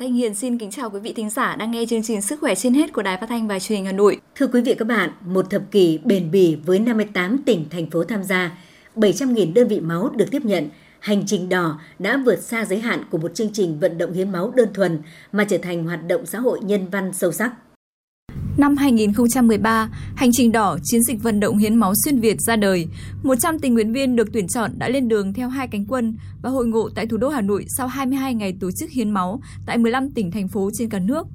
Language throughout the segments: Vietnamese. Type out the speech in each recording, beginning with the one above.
Thanh Hiền xin kính chào quý vị thính giả đang nghe chương trình Sức khỏe trên hết của Đài Phát thanh và Truyền hình Hà Nội. Thưa quý vị các bạn, một thập kỷ bền bỉ với 58 tỉnh thành phố tham gia, 700.000 đơn vị máu được tiếp nhận, hành trình đỏ đã vượt xa giới hạn của một chương trình vận động hiến máu đơn thuần mà trở thành hoạt động xã hội nhân văn sâu sắc. Năm 2013, Hành trình đỏ chiến dịch vận động hiến máu xuyên Việt ra đời. 100 tình nguyện viên được tuyển chọn đã lên đường theo hai cánh quân và hội ngộ tại thủ đô Hà Nội sau 22 ngày tổ chức hiến máu tại 15 tỉnh thành phố trên cả nước.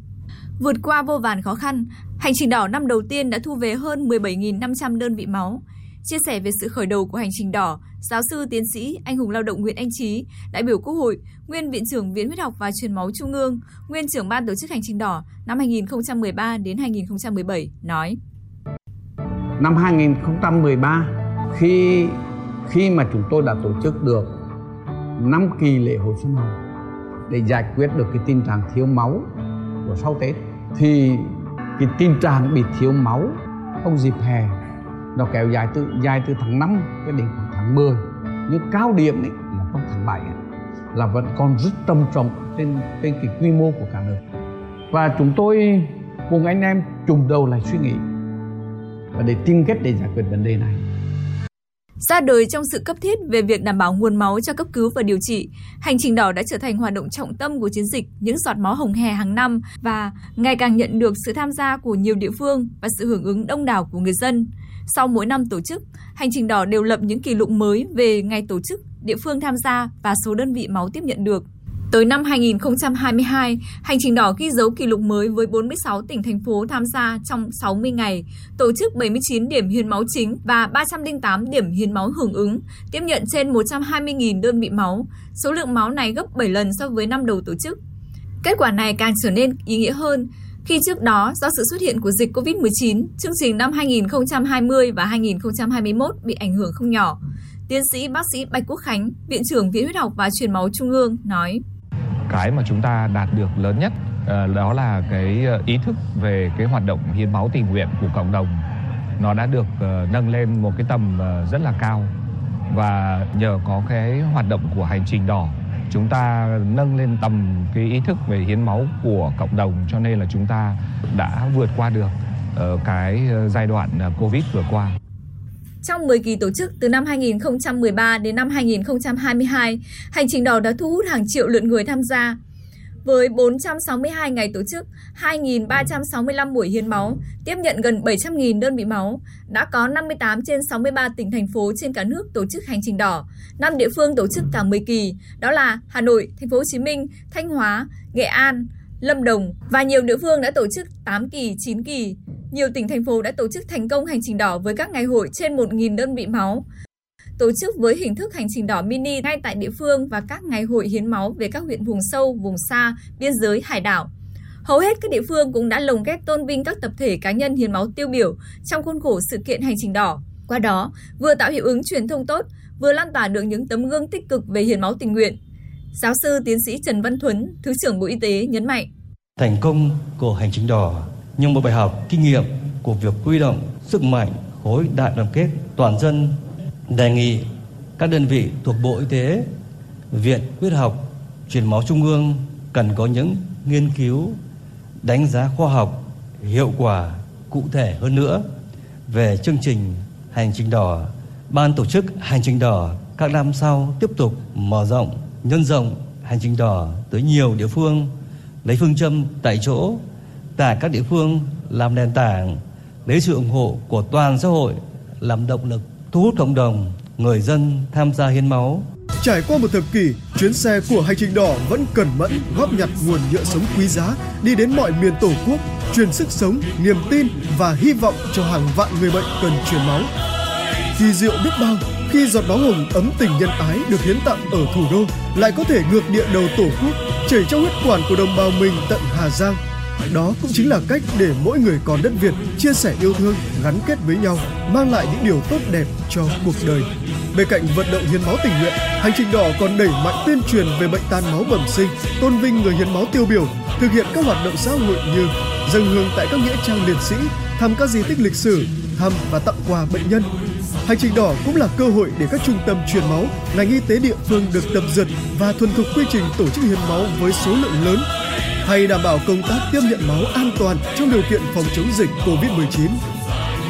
Vượt qua vô vàn khó khăn, Hành trình đỏ năm đầu tiên đã thu về hơn 17.500 đơn vị máu. Chia sẻ về sự khởi đầu của hành trình đỏ, giáo sư tiến sĩ anh hùng lao động Nguyễn Anh Trí, đại biểu Quốc hội, nguyên viện trưởng Viện Huyết học và Truyền máu Trung ương, nguyên trưởng ban tổ chức hành trình đỏ năm 2013 đến 2017 nói: Năm 2013 khi khi mà chúng tôi đã tổ chức được 5 kỳ lễ hội xuân hồng để giải quyết được cái tình trạng thiếu máu của sau Tết thì cái tình trạng bị thiếu máu trong dịp hè nó kéo dài từ dài từ tháng 5 cho đến khoảng tháng 10 nhưng cao điểm ấy là trong tháng 7 ấy, là vẫn còn rất trầm trọng trên trên cái quy mô của cả nước. Và chúng tôi cùng anh em trùng đầu lại suy nghĩ và để tìm cách để giải quyết vấn đề này. Ra đời trong sự cấp thiết về việc đảm bảo nguồn máu cho cấp cứu và điều trị, hành trình đỏ đã trở thành hoạt động trọng tâm của chiến dịch những giọt máu hồng hè hàng năm và ngày càng nhận được sự tham gia của nhiều địa phương và sự hưởng ứng đông đảo của người dân. Sau mỗi năm tổ chức, hành trình đỏ đều lập những kỷ lục mới về ngày tổ chức, địa phương tham gia và số đơn vị máu tiếp nhận được. Tới năm 2022, hành trình đỏ ghi dấu kỷ lục mới với 46 tỉnh thành phố tham gia trong 60 ngày, tổ chức 79 điểm hiến máu chính và 308 điểm hiến máu hưởng ứng, tiếp nhận trên 120.000 đơn vị máu. Số lượng máu này gấp 7 lần so với năm đầu tổ chức. Kết quả này càng trở nên ý nghĩa hơn khi trước đó do sự xuất hiện của dịch COVID-19, chương trình năm 2020 và 2021 bị ảnh hưởng không nhỏ. Tiến sĩ bác sĩ Bạch Quốc Khánh, Viện trưởng Viện Huyết học và Truyền máu Trung ương nói: Cái mà chúng ta đạt được lớn nhất ờ, đó là cái ờ, ý thức về cái hoạt động hiến máu tình nguyện của cộng đồng. Nó đã được ờ, nâng lên một cái tầm rất là cao. Và nhờ có cái hoạt động của hành trình đỏ chúng ta nâng lên tầm cái ý thức về hiến máu của cộng đồng cho nên là chúng ta đã vượt qua được ờ, cái ờ, giai đoạn ờ, Covid vừa qua. Trong 10 kỳ tổ chức từ năm 2013 đến năm 2022, hành trình đỏ đã thu hút hàng triệu lượt người tham gia. Với 462 ngày tổ chức, 2.365 buổi hiến máu, tiếp nhận gần 700.000 đơn vị máu, đã có 58 trên 63 tỉnh thành phố trên cả nước tổ chức hành trình đỏ. 5 địa phương tổ chức cả 10 kỳ, đó là Hà Nội, Thành phố Hồ Chí Minh, Thanh Hóa, Nghệ An, Lâm Đồng và nhiều địa phương đã tổ chức 8 kỳ, 9 kỳ. Nhiều tỉnh thành phố đã tổ chức thành công hành trình đỏ với các ngày hội trên 1.000 đơn vị máu. Tổ chức với hình thức hành trình đỏ mini ngay tại địa phương và các ngày hội hiến máu về các huyện vùng sâu, vùng xa, biên giới, hải đảo. Hầu hết các địa phương cũng đã lồng ghép tôn vinh các tập thể cá nhân hiến máu tiêu biểu trong khuôn khổ sự kiện hành trình đỏ. Qua đó, vừa tạo hiệu ứng truyền thông tốt, vừa lan tỏa được những tấm gương tích cực về hiến máu tình nguyện. Giáo sư tiến sĩ Trần Văn Thuấn, Thứ trưởng Bộ Y tế nhấn mạnh. Thành công của hành trình đỏ nhưng một bài học kinh nghiệm của việc huy động sức mạnh khối đại đoàn kết toàn dân đề nghị các đơn vị thuộc Bộ Y tế, Viện Huyết học, Truyền máu Trung ương cần có những nghiên cứu, đánh giá khoa học, hiệu quả, cụ thể hơn nữa về chương trình hành trình đỏ. Ban tổ chức hành trình đỏ các năm sau tiếp tục mở rộng, nhân rộng hành trình đỏ tới nhiều địa phương, lấy phương châm tại chỗ tại các địa phương làm nền tảng, lấy sự ủng hộ của toàn xã hội làm động lực thu hút cộng đồng, người dân tham gia hiến máu. Trải qua một thập kỷ, chuyến xe của hành trình đỏ vẫn cẩn mẫn góp nhặt nguồn nhựa sống quý giá đi đến mọi miền tổ quốc, truyền sức sống, niềm tin và hy vọng cho hàng vạn người bệnh cần truyền máu. Kỳ diệu biết bao khi giọt máu hồng ấm tình nhân ái được hiến tặng ở thủ đô lại có thể ngược địa đầu tổ quốc chảy trong huyết quản của đồng bào mình tận Hà Giang đó cũng chính là cách để mỗi người con đất Việt chia sẻ yêu thương, gắn kết với nhau, mang lại những điều tốt đẹp cho cuộc đời. Bên cạnh vận động hiến máu tình nguyện, hành trình đỏ còn đẩy mạnh tuyên truyền về bệnh tan máu bẩm sinh, tôn vinh người hiến máu tiêu biểu, thực hiện các hoạt động xã hội như dâng hương tại các nghĩa trang liệt sĩ, thăm các di tích lịch sử, thăm và tặng quà bệnh nhân. Hành trình đỏ cũng là cơ hội để các trung tâm truyền máu, ngành y tế địa phương được tập dượt và thuần thục quy trình tổ chức hiến máu với số lượng lớn hay đảm bảo công tác tiếp nhận máu an toàn trong điều kiện phòng chống dịch Covid-19.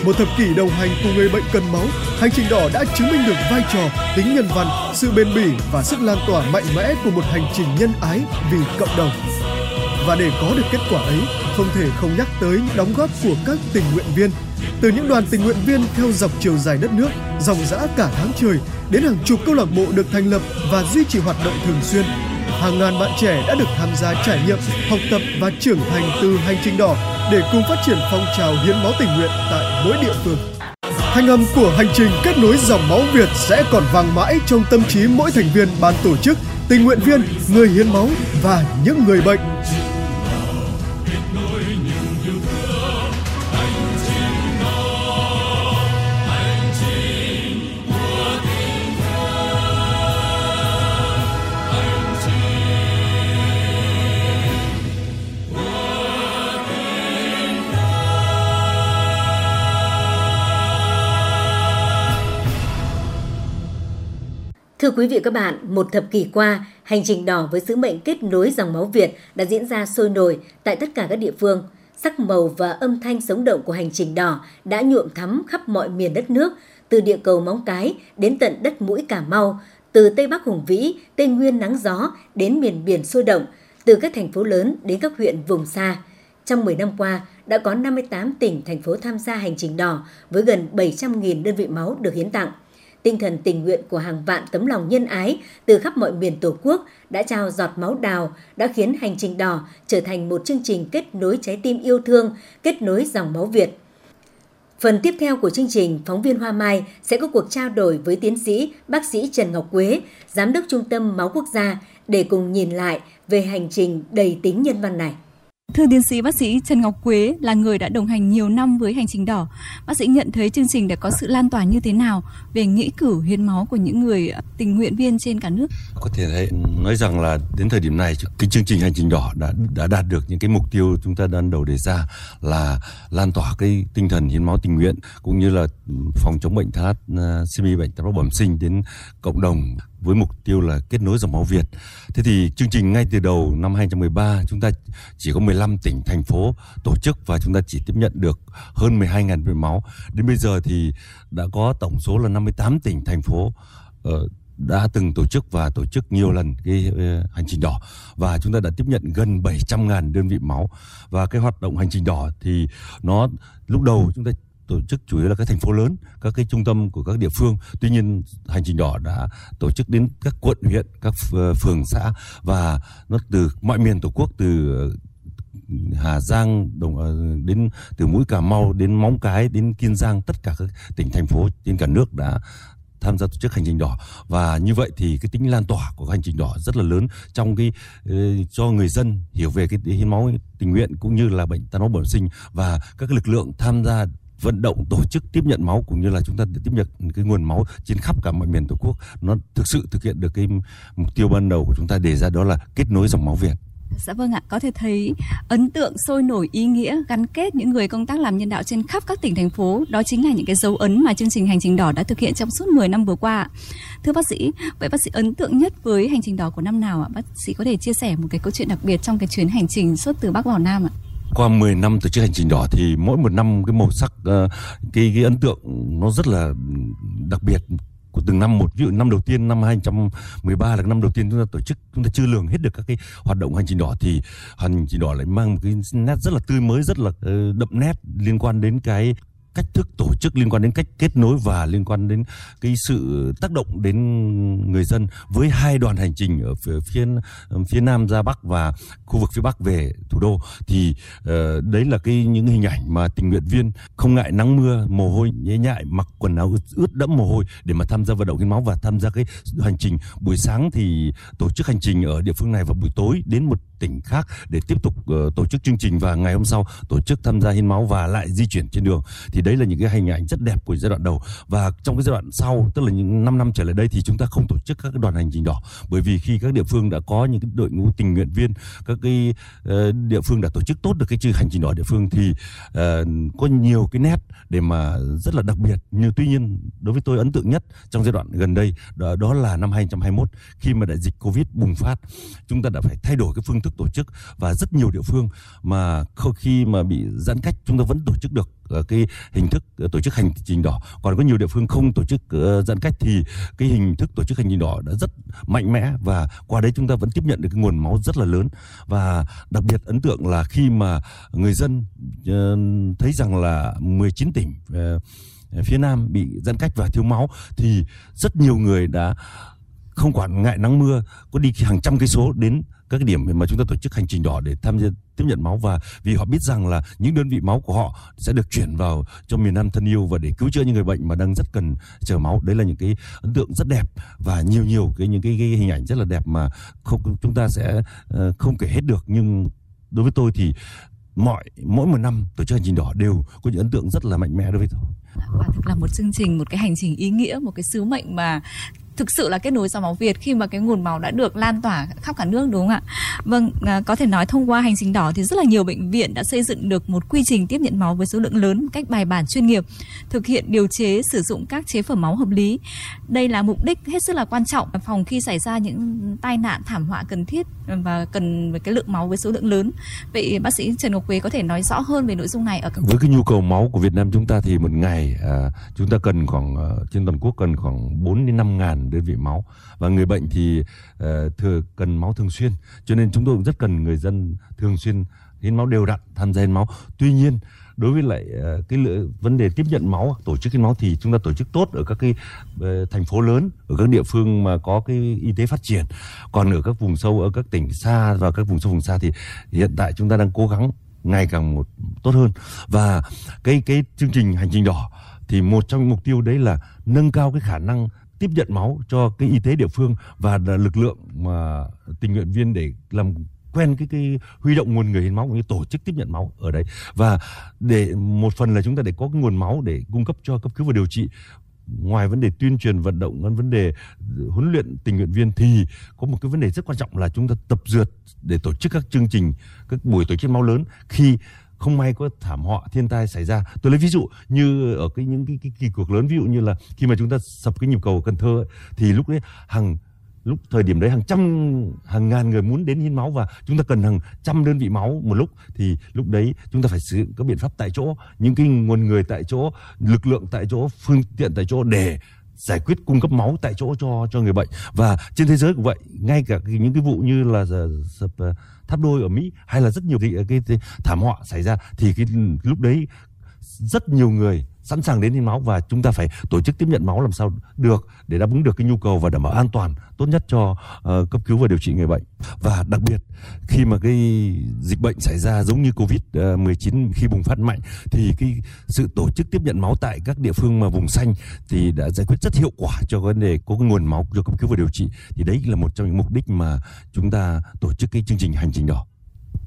Một thập kỷ đồng hành cùng người bệnh cần máu, hành trình đỏ đã chứng minh được vai trò, tính nhân văn, sự bền bỉ và sức lan tỏa mạnh mẽ của một hành trình nhân ái vì cộng đồng. Và để có được kết quả ấy, không thể không nhắc tới những đóng góp của các tình nguyện viên. Từ những đoàn tình nguyện viên theo dọc chiều dài đất nước, dòng dã cả tháng trời, đến hàng chục câu lạc bộ được thành lập và duy trì hoạt động thường xuyên. Hàng ngàn bạn trẻ đã được tham gia trải nghiệm, học tập và trưởng thành từ hành trình đỏ để cùng phát triển phong trào hiến máu tình nguyện tại mỗi địa phương. Thanh âm của hành trình kết nối dòng máu Việt sẽ còn vang mãi trong tâm trí mỗi thành viên ban tổ chức, tình nguyện viên, người hiến máu và những người bệnh. Thưa quý vị các bạn, một thập kỷ qua, hành trình đỏ với sứ mệnh kết nối dòng máu Việt đã diễn ra sôi nổi tại tất cả các địa phương. Sắc màu và âm thanh sống động của hành trình đỏ đã nhuộm thắm khắp mọi miền đất nước, từ địa cầu Móng Cái đến tận đất mũi Cà Mau, từ Tây Bắc Hùng Vĩ, Tây Nguyên nắng gió đến miền biển sôi động, từ các thành phố lớn đến các huyện vùng xa. Trong 10 năm qua, đã có 58 tỉnh, thành phố tham gia hành trình đỏ với gần 700.000 đơn vị máu được hiến tặng tinh thần tình nguyện của hàng vạn tấm lòng nhân ái từ khắp mọi miền Tổ quốc đã trao giọt máu đào, đã khiến hành trình đỏ trở thành một chương trình kết nối trái tim yêu thương, kết nối dòng máu Việt. Phần tiếp theo của chương trình, phóng viên Hoa Mai sẽ có cuộc trao đổi với tiến sĩ bác sĩ Trần Ngọc Quế, Giám đốc Trung tâm Máu Quốc gia để cùng nhìn lại về hành trình đầy tính nhân văn này. Thưa tiến sĩ, bác sĩ Trần Ngọc Quế là người đã đồng hành nhiều năm với hành trình đỏ. Bác sĩ nhận thấy chương trình đã có sự lan tỏa như thế nào về nghĩa cử, hiến máu của những người tình nguyện viên trên cả nước? Có thể thấy, nói rằng là đến thời điểm này, cái chương trình hành trình đỏ đã đã đạt được những cái mục tiêu chúng ta đang đầu đề ra là lan tỏa cái tinh thần hiến máu tình nguyện, cũng như là phòng chống bệnh thalassemia à, bệnh táo bẩm sinh đến cộng đồng với mục tiêu là kết nối dòng máu Việt. Thế thì chương trình ngay từ đầu năm 2013 chúng ta chỉ có 15 tỉnh thành phố tổ chức và chúng ta chỉ tiếp nhận được hơn 12.000 đơn máu. Đến bây giờ thì đã có tổng số là 58 tỉnh thành phố uh, đã từng tổ chức và tổ chức nhiều lần cái ờ, hành trình đỏ và chúng ta đã tiếp nhận gần 700.000 đơn vị máu và cái hoạt động hành trình đỏ thì nó lúc đầu chúng ta tổ chức chủ yếu là các thành phố lớn, các cái trung tâm của các địa phương. Tuy nhiên hành trình đỏ đã tổ chức đến các quận huyện, các phường xã và nó từ mọi miền tổ quốc từ ờ, Hà Giang đồng ờ, đến từ mũi Cà Mau đến Móng Cái đến Kiên Giang tất cả các tỉnh thành phố trên cả nước đã tham gia tổ chức hành trình đỏ và như vậy thì cái tính lan tỏa của hành trình đỏ rất là lớn trong cái ờ, cho người dân hiểu về cái hiến máu tình nguyện cũng như là bệnh tan máu bẩm sinh và các lực lượng tham gia vận động tổ chức tiếp nhận máu cũng như là chúng ta tiếp nhận cái nguồn máu trên khắp cả mọi miền tổ quốc nó thực sự thực hiện được cái mục tiêu ban đầu của chúng ta đề ra đó là kết nối dòng máu Việt. Dạ vâng ạ, có thể thấy ấn tượng sôi nổi ý nghĩa gắn kết những người công tác làm nhân đạo trên khắp các tỉnh thành phố, đó chính là những cái dấu ấn mà chương trình hành trình đỏ đã thực hiện trong suốt 10 năm vừa qua. Thưa bác sĩ, vậy bác sĩ ấn tượng nhất với hành trình đỏ của năm nào ạ? Bác sĩ có thể chia sẻ một cái câu chuyện đặc biệt trong cái chuyến hành trình suốt từ Bắc vào Nam ạ? Qua 10 năm tổ chức hành trình đỏ thì mỗi một năm cái màu sắc ờ, cái cái ấn tượng nó rất là đặc biệt của từng năm. Một, ví dụ năm đầu tiên, năm 2013 là năm đầu tiên chúng ta tổ chức, chúng ta chưa lường hết được các cái hoạt động hành trình đỏ thì hành trình đỏ lại mang một cái nét rất là tươi mới, rất là ờ, đậm nét liên quan đến cái cách thức tổ chức liên quan đến cách kết nối và liên quan đến cái sự tác động đến người dân với hai đoàn hành trình ở phía phía, phía nam ra bắc và khu vực phía bắc về thủ đô. Thì uh, đấy là cái những hình ảnh mà tình nguyện viên không ngại nắng mưa mồ hôi nhễ nhại mặc quần áo ướt đẫm mồ hôi để mà tham gia vận động hiến máu và tham gia cái hành trình. Buổi sáng thì tổ chức hành trình ở địa phương này và buổi tối đến một tỉnh khác để tiếp tục uh, tổ chức chương trình. Và ngày hôm sau tổ chức tham gia hiến máu và lại di chuyển trên đường. Thì đấy là những cái hình ảnh rất đẹp của giai đoạn đầu. Và trong cái giai đoạn sau tức là những 5 năm trở lại đây thì chúng ta không tổ chức các đoàn hành trình đỏ. Bởi vì khi các địa phương đã có những cái đội ngũ tình nguyện viên các cái uh, địa phương đã tổ chức tốt được cái chương hành trình đỏ địa phương thì uh, có nhiều cái nét để mà rất là đặc biệt. Nhưng tuy nhiên đối với tôi ấn tượng nhất trong giai đoạn gần đây đó, đó là năm 2021 khi mà đại dịch Covid bùng phát chúng ta đã phải thay đổi cái phương thức tổ chức. Và rất nhiều địa phương mà khi mà bị giãn cách chúng ta vẫn tổ chức được. Ờ, cái hình thức ờ, tổ chức hành trình đỏ. Còn có nhiều địa phương không tổ chức ờ, giãn cách thì cái hình thức tổ chức hành trình đỏ đã rất mạnh mẽ và qua đấy chúng ta vẫn tiếp nhận được cái nguồn máu rất là lớn. Và đặc biệt ấn tượng là khi mà người dân thấy rằng là 19 tỉnh phía Nam bị giãn cách và thiếu máu thì rất nhiều người đã không quản ngại nắng mưa, có đi hàng trăm cây số đến các cái điểm mà chúng ta tổ chức hành trình đỏ để tham gia tiếp nhận máu và vì họ biết rằng là những đơn vị máu của họ sẽ được chuyển vào cho miền Nam thân yêu và để cứu chữa những người bệnh mà đang rất cần chờ máu. Đấy là những cái ấn tượng rất đẹp và nhiều nhiều cái những cái, cái hình ảnh rất là đẹp mà không chúng ta sẽ uh, không kể hết được. Nhưng đối với tôi thì mọi mỗi một năm tổ chức hành trình đỏ đều có những ấn tượng rất là mạnh mẽ đối với tôi. Vâng, Quả thực là một chương trình một cái hành trình ý nghĩa một cái sứ mệnh mà thực sự là kết nối dòng máu Việt khi mà cái nguồn máu đã được lan tỏa khắp cả nước đúng không ạ? Vâng, à, có thể nói thông qua hành trình đỏ thì rất là nhiều bệnh viện đã xây dựng được một quy trình tiếp nhận máu với số lượng lớn một cách bài bản chuyên nghiệp, thực hiện điều chế sử dụng các chế phẩm máu hợp lý. Đây là mục đích hết sức là quan trọng phòng khi xảy ra những tai nạn thảm họa cần thiết và cần với cái lượng máu với số lượng lớn. Vậy bác sĩ Trần Ngọc Quế có thể nói rõ hơn về nội dung này ở với cái nhu cầu máu của Việt Nam chúng ta thì một ngày à, chúng ta cần khoảng à, trên toàn quốc cần khoảng 4 đến 5 ngàn đơn vị máu. Và người bệnh thì uh, thừa cần máu thường xuyên. Cho nên chúng tôi cũng rất cần người dân thường xuyên hiến máu đều đặn tham gia hiến máu. Tuy nhiên đối với lại uh, cái lựa, vấn đề tiếp nhận máu tổ chức hiến máu thì chúng ta tổ chức tốt ở các cái uh, thành phố lớn ở các địa phương mà có cái y tế phát triển. Còn ở các vùng sâu ở các tỉnh xa và các vùng sâu vùng xa thì hiện tại chúng ta đang cố gắng ngày càng một tốt hơn. Và cái cái chương trình hành trình đỏ thì một trong những mục tiêu đấy là nâng cao cái khả năng tiếp nhận máu cho cái y tế địa phương và lực lượng mà tình nguyện viên để làm quen cái cái huy động nguồn người hiến máu cũng như tổ chức tiếp nhận máu ở đấy. Và để, một phần là chúng ta để có cái nguồn máu để cung cấp cho cấp cứu và điều trị. Ngoài vấn đề tuyên truyền vận động vấn đề huấn luyện tình nguyện viên thì có một cái vấn đề rất quan trọng là chúng ta tập dượt để tổ chức các chương trình, các buổi tổ chức máu lớn khi không may có thảm họa thiên tai xảy ra. Tôi lấy ví dụ như ở cái những cái, cái kỳ cuộc lớn ví dụ như là khi mà chúng ta sập cái nhịp cầu ở Cần Thơ ấy, thì lúc đấy hàng lúc thời điểm đấy hàng trăm hàng ngàn người muốn đến hiến máu và chúng ta cần hàng trăm đơn vị máu một lúc thì lúc đấy chúng ta phải sử dụng các biện pháp tại chỗ những cái nguồn người tại chỗ lực lượng tại chỗ phương tiện tại chỗ để giải quyết cung cấp máu tại chỗ cho cho người bệnh. Và trên thế giới cũng vậy ngay cả những cái vụ như là sập ờ, tháp đôi ở Mỹ hay là rất nhiều cái, cái, cái thảm họa xảy ra thì cái lúc đấy rất nhiều người sẵn sàng đến hiến máu và chúng ta phải tổ chức tiếp nhận máu làm sao được để đáp ứng được cái nhu cầu và đảm bảo an toàn tốt nhất cho uh, cấp cứu và điều trị người bệnh. Và đặc biệt khi mà cái dịch bệnh xảy ra giống như covid ờ, 19 khi bùng phát mạnh thì cái sự tổ chức tiếp nhận máu tại các địa phương mà vùng xanh thì đã giải quyết rất hiệu quả cho vấn đề có cái nguồn máu cho cấp cứu và điều trị. Thì đấy là một trong những mục đích mà chúng ta tổ chức cái chương trình hành trình đỏ.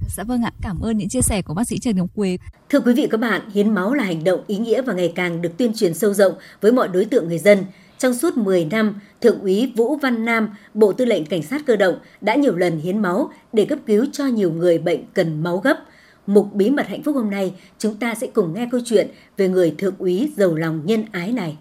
Dạ vâng ạ, cảm ơn những chia sẻ của bác sĩ Trần Ngọc Quế. Thưa quý vị và các bạn, hiến máu là hành động ý nghĩa và ngày càng được tuyên truyền sâu rộng với mọi đối tượng người dân. Trong suốt 10 năm, Thượng úy Vũ Văn Nam, Bộ Tư lệnh Cảnh sát cơ động đã nhiều lần hiến máu để cấp cứu cho nhiều người bệnh cần máu gấp. Mục Bí mật hạnh phúc hôm nay, chúng ta sẽ cùng nghe câu chuyện về người thượng úy giàu lòng nhân ái này.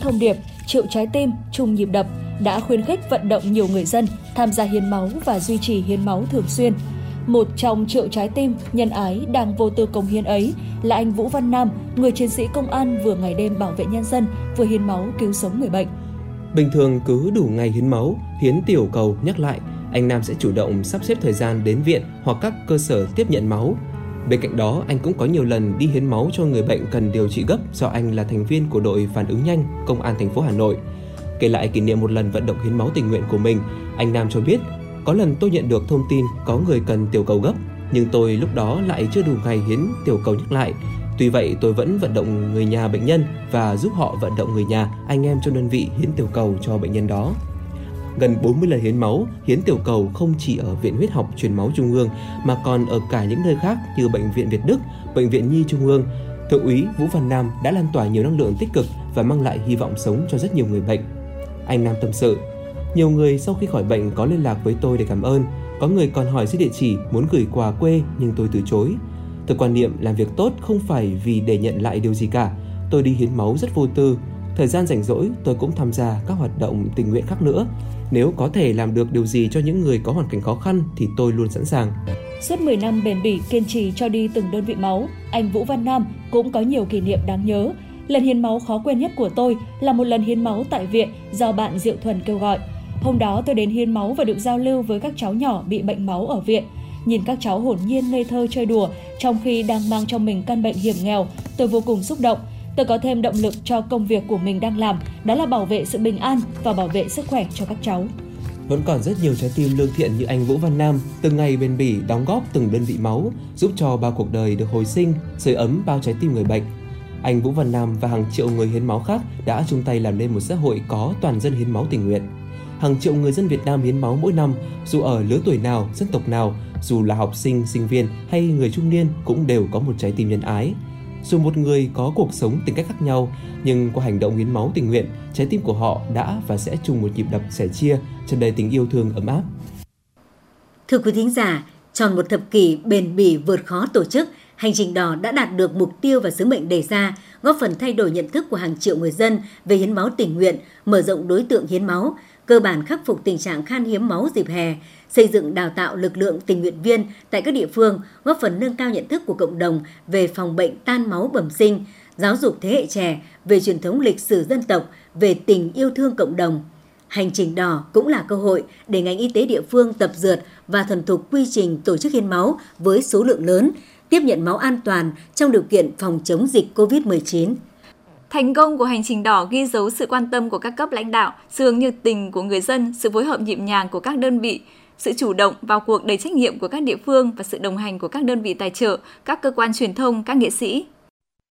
Thông điệp triệu trái tim, chung nhịp đập đã khuyến khích vận động nhiều người dân tham gia hiến máu và duy trì hiến máu thường xuyên – một trong triệu trái tim nhân ái đang vô tư công hiến ấy là anh Vũ Văn Nam, người chiến sĩ công an vừa ngày đêm bảo vệ nhân dân, vừa hiến máu cứu sống người bệnh. Bình thường cứ đủ ngày hiến máu, hiến tiểu cầu nhắc lại, anh Nam sẽ chủ động sắp xếp thời gian đến viện hoặc các cơ sở tiếp nhận máu. Bên cạnh đó, anh cũng có nhiều lần đi hiến máu cho người bệnh cần điều trị gấp do anh là thành viên của đội phản ứng nhanh Công an thành phố Hà Nội. Kể lại kỷ niệm một lần vận động hiến máu tình nguyện của mình, anh Nam cho biết có lần tôi nhận được thông tin có người cần tiểu cầu gấp, nhưng tôi lúc đó lại chưa đủ ngày hiến tiểu cầu nhắc lại. Tuy vậy, tôi vẫn vận động người nhà bệnh nhân và giúp họ vận động người nhà, anh em trong đơn vị hiến tiểu cầu cho bệnh nhân đó. Gần 40 lần hiến máu, hiến tiểu cầu không chỉ ở Viện Huyết học Truyền máu Trung ương mà còn ở cả những nơi khác như Bệnh viện Việt Đức, Bệnh viện Nhi Trung ương. Thượng úy Vũ Văn Nam đã lan tỏa nhiều năng lượng tích cực và mang lại hy vọng sống cho rất nhiều người bệnh. Anh Nam tâm sự, nhiều người sau khi khỏi bệnh có liên lạc với tôi để cảm ơn, có người còn hỏi xin địa chỉ muốn gửi quà quê nhưng tôi từ chối. Tôi quan niệm làm việc tốt không phải vì để nhận lại điều gì cả. Tôi đi hiến máu rất vô tư. Thời gian rảnh rỗi tôi cũng tham gia các hoạt động tình nguyện khác nữa. Nếu có thể làm được điều gì cho những người có hoàn cảnh khó khăn thì tôi luôn sẵn sàng. Suốt 10 năm bền bỉ kiên trì cho đi từng đơn vị máu, anh Vũ Văn Nam cũng có nhiều kỷ niệm đáng nhớ. Lần hiến máu khó quên nhất của tôi là một lần hiến máu tại viện do bạn Diệu Thuần kêu gọi. Hôm đó tôi đến hiến máu và được giao lưu với các cháu nhỏ bị bệnh máu ở viện. Nhìn các cháu hồn nhiên ngây thơ chơi đùa trong khi đang mang trong mình căn bệnh hiểm nghèo, tôi vô cùng xúc động. Tôi có thêm động lực cho công việc của mình đang làm, đó là bảo vệ sự bình an và bảo vệ sức khỏe cho các cháu. Vẫn còn rất nhiều trái tim lương thiện như anh Vũ Văn Nam, từng ngày bền bỉ đóng góp từng đơn vị máu, giúp cho bao cuộc đời được hồi sinh, sưởi ấm bao trái tim người bệnh. Anh Vũ Văn Nam và hàng triệu người hiến máu khác đã chung tay làm nên một xã hội có toàn dân hiến máu tình nguyện. Hàng triệu người dân Việt Nam hiến máu mỗi năm, dù ở lứa tuổi nào, dân tộc nào, dù là học sinh, sinh viên hay người trung niên cũng đều có một trái tim nhân ái. Dù một người có cuộc sống tính cách khác nhau, nhưng qua hành động hiến máu tình nguyện, trái tim của họ đã và sẽ chung một nhịp đập sẻ chia, tràn đầy tình yêu thương ấm áp. Thưa quý thính giả, tròn một thập kỷ bền bỉ vượt khó tổ chức, Hành trình đỏ đã đạt được mục tiêu và sứ mệnh đề ra, góp phần thay đổi nhận thức của hàng triệu người dân về hiến máu tình nguyện, mở rộng đối tượng hiến máu, cơ bản khắc phục tình trạng khan hiếm máu dịp hè, xây dựng đào tạo lực lượng tình nguyện viên tại các địa phương, góp phần nâng cao nhận thức của cộng đồng về phòng bệnh tan máu bẩm sinh, giáo dục thế hệ trẻ về truyền thống lịch sử dân tộc, về tình yêu thương cộng đồng. Hành trình đỏ cũng là cơ hội để ngành y tế địa phương tập dượt và thuần thục quy trình tổ chức hiến máu với số lượng lớn, tiếp nhận máu an toàn trong điều kiện phòng chống dịch COVID-19. Thành công của hành trình đỏ ghi dấu sự quan tâm của các cấp lãnh đạo, sự hướng nhiệt tình của người dân, sự phối hợp nhịp nhàng của các đơn vị, sự chủ động vào cuộc đầy trách nhiệm của các địa phương và sự đồng hành của các đơn vị tài trợ, các cơ quan truyền thông, các nghệ sĩ.